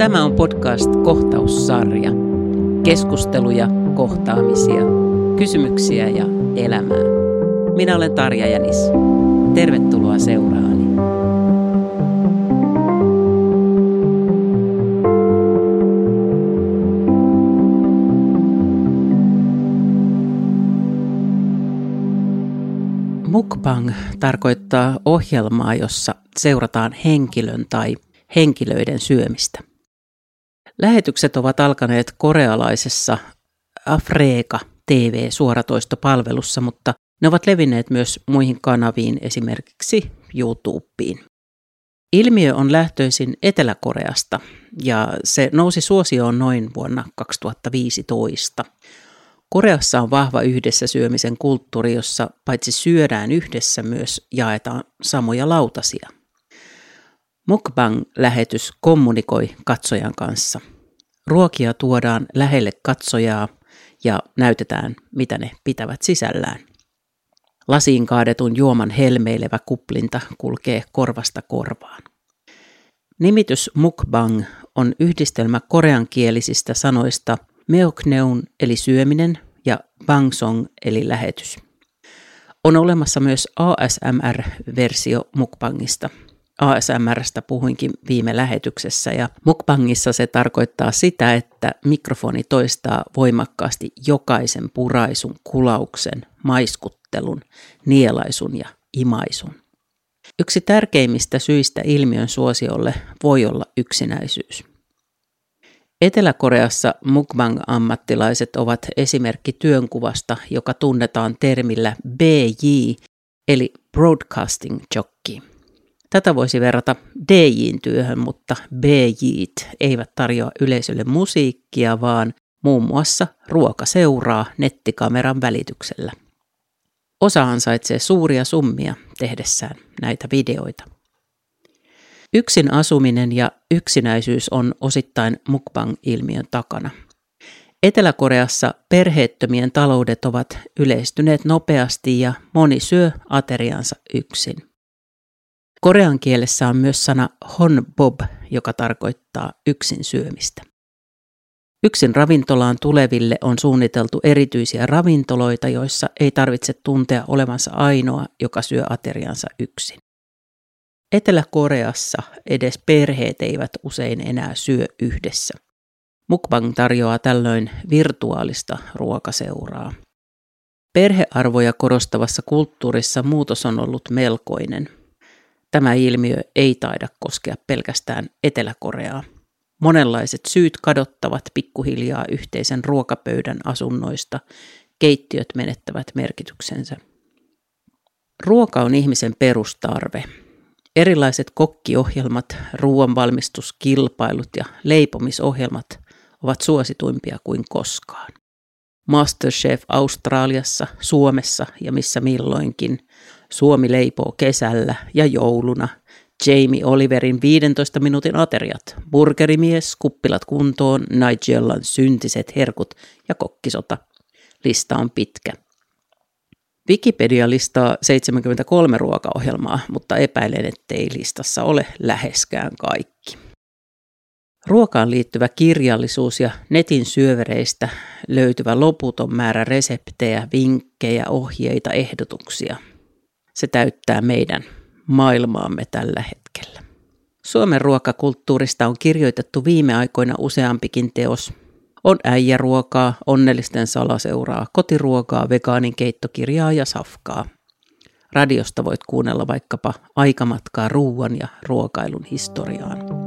Tämä on podcast Kohtaussarja. Keskusteluja, kohtaamisia, kysymyksiä ja elämää. Minä olen Tarja Jänis. Tervetuloa seuraani. Mukbang tarkoittaa ohjelmaa, jossa seurataan henkilön tai henkilöiden syömistä. Lähetykset ovat alkaneet korealaisessa Afreeka TV-suoratoistopalvelussa, mutta ne ovat levinneet myös muihin kanaviin, esimerkiksi YouTubeen. Ilmiö on lähtöisin Etelä-Koreasta ja se nousi suosioon noin vuonna 2015. Koreassa on vahva yhdessä syömisen kulttuuri, jossa paitsi syödään yhdessä, myös jaetaan samoja lautasia. Mukbang-lähetys kommunikoi katsojan kanssa. Ruokia tuodaan lähelle katsojaa ja näytetään, mitä ne pitävät sisällään. Lasiin kaadetun juoman helmeilevä kuplinta kulkee korvasta korvaan. Nimitys mukbang on yhdistelmä koreankielisistä sanoista meokneun eli syöminen ja bangsong eli lähetys. On olemassa myös ASMR-versio mukbangista – ASMRstä puhuinkin viime lähetyksessä ja mukbangissa se tarkoittaa sitä, että mikrofoni toistaa voimakkaasti jokaisen puraisun, kulauksen, maiskuttelun, nielaisun ja imaisun. Yksi tärkeimmistä syistä ilmiön suosiolle voi olla yksinäisyys. Etelä-Koreassa mukbang-ammattilaiset ovat esimerkki työnkuvasta, joka tunnetaan termillä BJ eli Broadcasting Jockey. Tätä voisi verrata DJin työhön, mutta BJt eivät tarjoa yleisölle musiikkia, vaan muun muassa ruokaseuraa nettikameran välityksellä. Osa ansaitsee suuria summia tehdessään näitä videoita. Yksin asuminen ja yksinäisyys on osittain mukbang-ilmiön takana. Etelä-Koreassa perheettömien taloudet ovat yleistyneet nopeasti ja moni syö ateriansa yksin. Korean kielessä on myös sana honbob, joka tarkoittaa yksin syömistä. Yksin ravintolaan tuleville on suunniteltu erityisiä ravintoloita, joissa ei tarvitse tuntea olevansa ainoa, joka syö ateriansa yksin. Etelä-Koreassa edes perheet eivät usein enää syö yhdessä. Mukbang tarjoaa tällöin virtuaalista ruokaseuraa. Perhearvoja korostavassa kulttuurissa muutos on ollut melkoinen – Tämä ilmiö ei taida koskea pelkästään Etelä-Koreaa. Monenlaiset syyt kadottavat pikkuhiljaa yhteisen ruokapöydän asunnoista, keittiöt menettävät merkityksensä. Ruoka on ihmisen perustarve. Erilaiset kokkiohjelmat, ruoanvalmistuskilpailut ja leipomisohjelmat ovat suosituimpia kuin koskaan. Masterchef Australiassa, Suomessa ja missä milloinkin Suomi leipoo kesällä ja jouluna. Jamie Oliverin 15 minuutin ateriat, burgerimies, kuppilat kuntoon, Nigellan syntiset herkut ja kokkisota. Lista on pitkä. Wikipedia listaa 73 ruokaohjelmaa, mutta epäilen, ettei listassa ole läheskään kaikki. Ruokaan liittyvä kirjallisuus ja netin syövereistä löytyvä loputon määrä reseptejä, vinkkejä, ohjeita, ehdotuksia – se täyttää meidän maailmaamme tällä hetkellä. Suomen ruokakulttuurista on kirjoitettu viime aikoina useampikin teos. On äijäruokaa, onnellisten salaseuraa, kotiruokaa, vegaanin keittokirjaa ja safkaa. Radiosta voit kuunnella vaikkapa aikamatkaa ruuan ja ruokailun historiaan.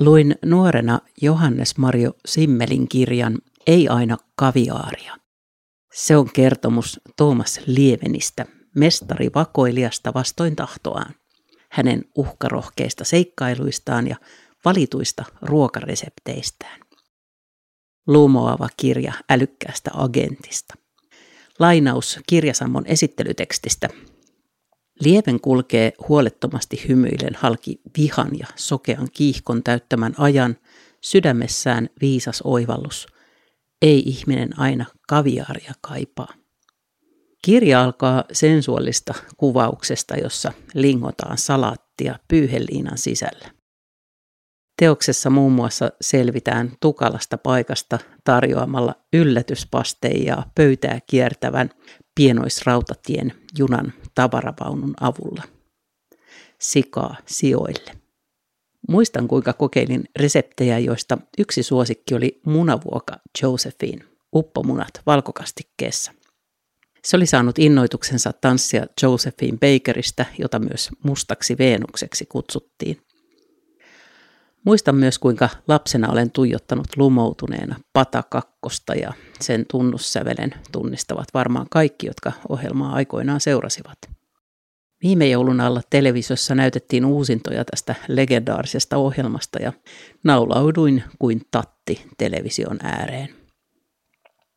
Luin nuorena Johannes Mario Simmelin kirjan Ei aina kaviaaria. Se on kertomus Tuomas Lievenistä, mestari vakoilijasta vastoin tahtoaan, hänen uhkarohkeista seikkailuistaan ja valituista ruokaresepteistään. Lumoava kirja älykkäästä agentista. Lainaus kirjasammon esittelytekstistä Lieven kulkee huolettomasti hymyillen halki vihan ja sokean kiihkon täyttämän ajan, sydämessään viisas oivallus. Ei ihminen aina kaviaaria kaipaa. Kirja alkaa sensuaalista kuvauksesta, jossa lingotaan salaattia pyyheliinan sisällä. Teoksessa muun muassa selvitään tukalasta paikasta tarjoamalla yllätyspasteja pöytää kiertävän pienoisrautatien junan tavaravaunun avulla. Sikaa sijoille. Muistan, kuinka kokeilin reseptejä, joista yksi suosikki oli munavuoka Josephine, uppomunat valkokastikkeessa. Se oli saanut innoituksensa tanssia Josephine Bakerista, jota myös mustaksi Veenukseksi kutsuttiin. Muistan myös, kuinka lapsena olen tuijottanut lumoutuneena pata kakkosta ja sen tunnussävelen tunnistavat varmaan kaikki, jotka ohjelmaa aikoinaan seurasivat. Viime joulun alla televisiossa näytettiin uusintoja tästä legendaarisesta ohjelmasta ja naulauduin kuin tatti television ääreen.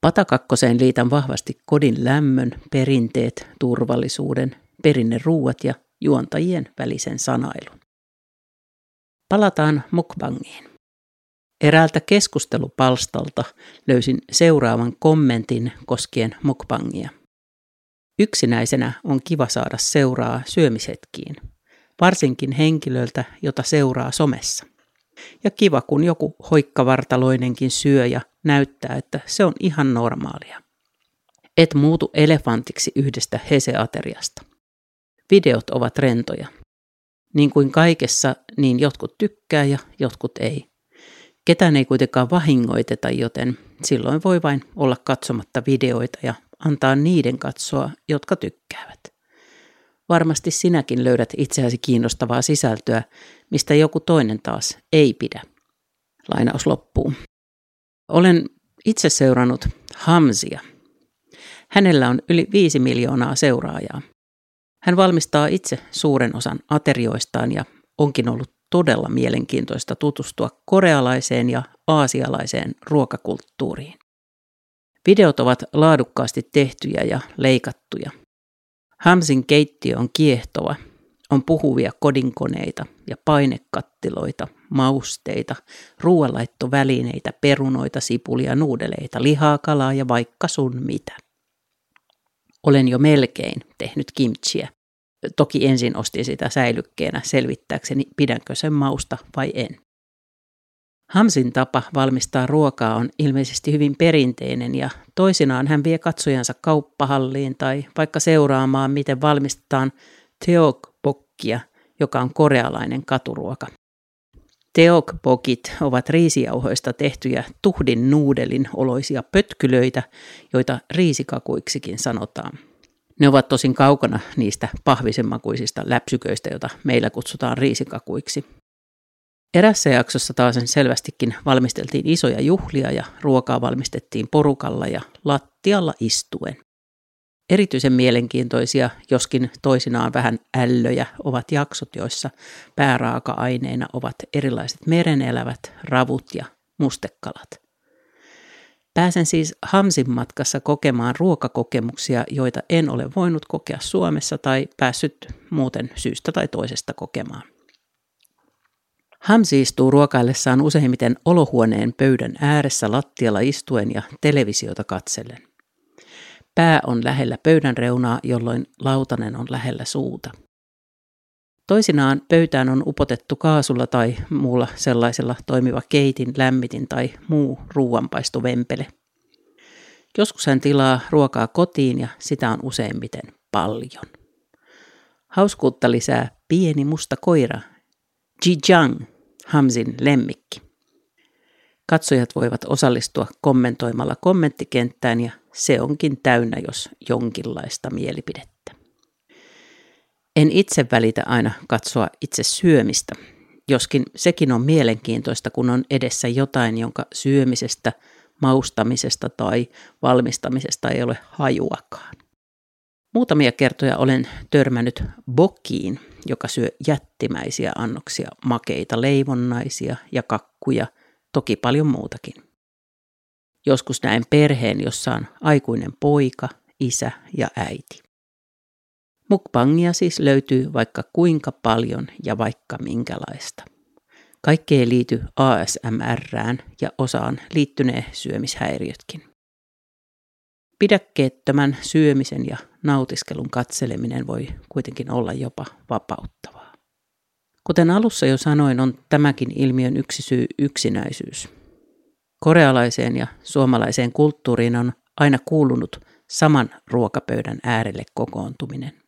Patakakkoseen liitän vahvasti kodin lämmön, perinteet, turvallisuuden, perinneruuat ja juontajien välisen sanailun. Palataan mukbangiin. Eräältä keskustelupalstalta löysin seuraavan kommentin koskien mukbangia. Yksinäisenä on kiva saada seuraa syömishetkiin, varsinkin henkilöltä, jota seuraa somessa. Ja kiva, kun joku hoikkavartaloinenkin syö ja näyttää, että se on ihan normaalia. Et muutu elefantiksi yhdestä heseateriasta. Videot ovat rentoja. Niin kuin kaikessa, niin jotkut tykkää ja jotkut ei. Ketään ei kuitenkaan vahingoiteta, joten silloin voi vain olla katsomatta videoita ja antaa niiden katsoa, jotka tykkäävät. Varmasti sinäkin löydät itseäsi kiinnostavaa sisältöä, mistä joku toinen taas ei pidä. Lainaus loppuu. Olen itse seurannut Hamsia. Hänellä on yli viisi miljoonaa seuraajaa. Hän valmistaa itse suuren osan aterioistaan ja onkin ollut todella mielenkiintoista tutustua korealaiseen ja aasialaiseen ruokakulttuuriin. Videot ovat laadukkaasti tehtyjä ja leikattuja. Hamsin keittiö on kiehtova. On puhuvia kodinkoneita ja painekattiloita, mausteita, ruoanlaittovälineitä, perunoita, sipulia, nuudeleita, lihaa, kalaa ja vaikka sun mitä. Olen jo melkein tehnyt kimchiä. Toki ensin ostin sitä säilykkeenä selvittääkseni, pidänkö sen mausta vai en. Hamsin tapa valmistaa ruokaa on ilmeisesti hyvin perinteinen ja toisinaan hän vie katsojansa kauppahalliin tai vaikka seuraamaan, miten valmistetaan teokbokkia, joka on korealainen katuruoka. Teokbokit ovat riisijauhoista tehtyjä tuhdin nuudelin oloisia pötkylöitä, joita riisikakuiksikin sanotaan. Ne ovat tosin kaukana niistä pahvisenmakuisista läpsyköistä, joita meillä kutsutaan riisikakuiksi. Erässä jaksossa taas selvästikin valmisteltiin isoja juhlia ja ruokaa valmistettiin porukalla ja lattialla istuen. Erityisen mielenkiintoisia, joskin toisinaan vähän ällöjä, ovat jaksot, joissa pääraaka-aineina ovat erilaiset merenelävät, ravut ja mustekalat. Pääsen siis Hamsin matkassa kokemaan ruokakokemuksia, joita en ole voinut kokea Suomessa tai päässyt muuten syystä tai toisesta kokemaan. Hamsi istuu ruokaillessaan useimmiten olohuoneen pöydän ääressä lattialla istuen ja televisiota katsellen. Pää on lähellä pöydän reunaa, jolloin lautanen on lähellä suuta. Toisinaan pöytään on upotettu kaasulla tai muulla sellaisella toimiva keitin, lämmitin tai muu ruuanpaistovempele. Joskus hän tilaa ruokaa kotiin ja sitä on useimmiten paljon. Hauskuutta lisää pieni musta koira, Jijang, Hamsin lemmikki. Katsojat voivat osallistua kommentoimalla kommenttikenttään ja se onkin täynnä, jos jonkinlaista mielipidettä. En itse välitä aina katsoa itse syömistä, joskin sekin on mielenkiintoista, kun on edessä jotain, jonka syömisestä, maustamisesta tai valmistamisesta ei ole hajuakaan. Muutamia kertoja olen törmännyt bokkiin, joka syö jättimäisiä annoksia makeita leivonnaisia ja kakkuja, toki paljon muutakin. Joskus näen perheen, jossa on aikuinen poika, isä ja äiti. Mukbangia siis löytyy vaikka kuinka paljon ja vaikka minkälaista. Kaikki ei liity ASMRään ja osaan liittynee syömishäiriötkin. Pidäkkeettömän syömisen ja nautiskelun katseleminen voi kuitenkin olla jopa vapauttavaa. Kuten alussa jo sanoin, on tämäkin ilmiön yksi syy yksinäisyys. Korealaiseen ja suomalaiseen kulttuuriin on aina kuulunut saman ruokapöydän äärelle kokoontuminen.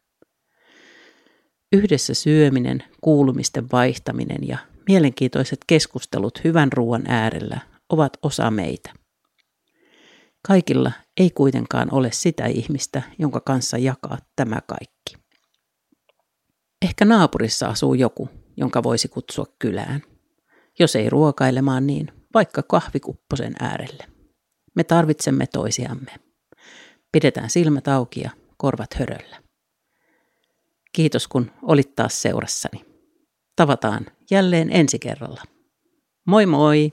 Yhdessä syöminen, kuulumisten vaihtaminen ja mielenkiintoiset keskustelut hyvän ruoan äärellä ovat osa meitä. Kaikilla ei kuitenkaan ole sitä ihmistä, jonka kanssa jakaa tämä kaikki. Ehkä naapurissa asuu joku, jonka voisi kutsua kylään. Jos ei ruokailemaan, niin vaikka kahvikupposen äärelle. Me tarvitsemme toisiamme. Pidetään silmät auki ja korvat höröllä. Kiitos kun olit taas seurassani. Tavataan jälleen ensi kerralla. Moi moi!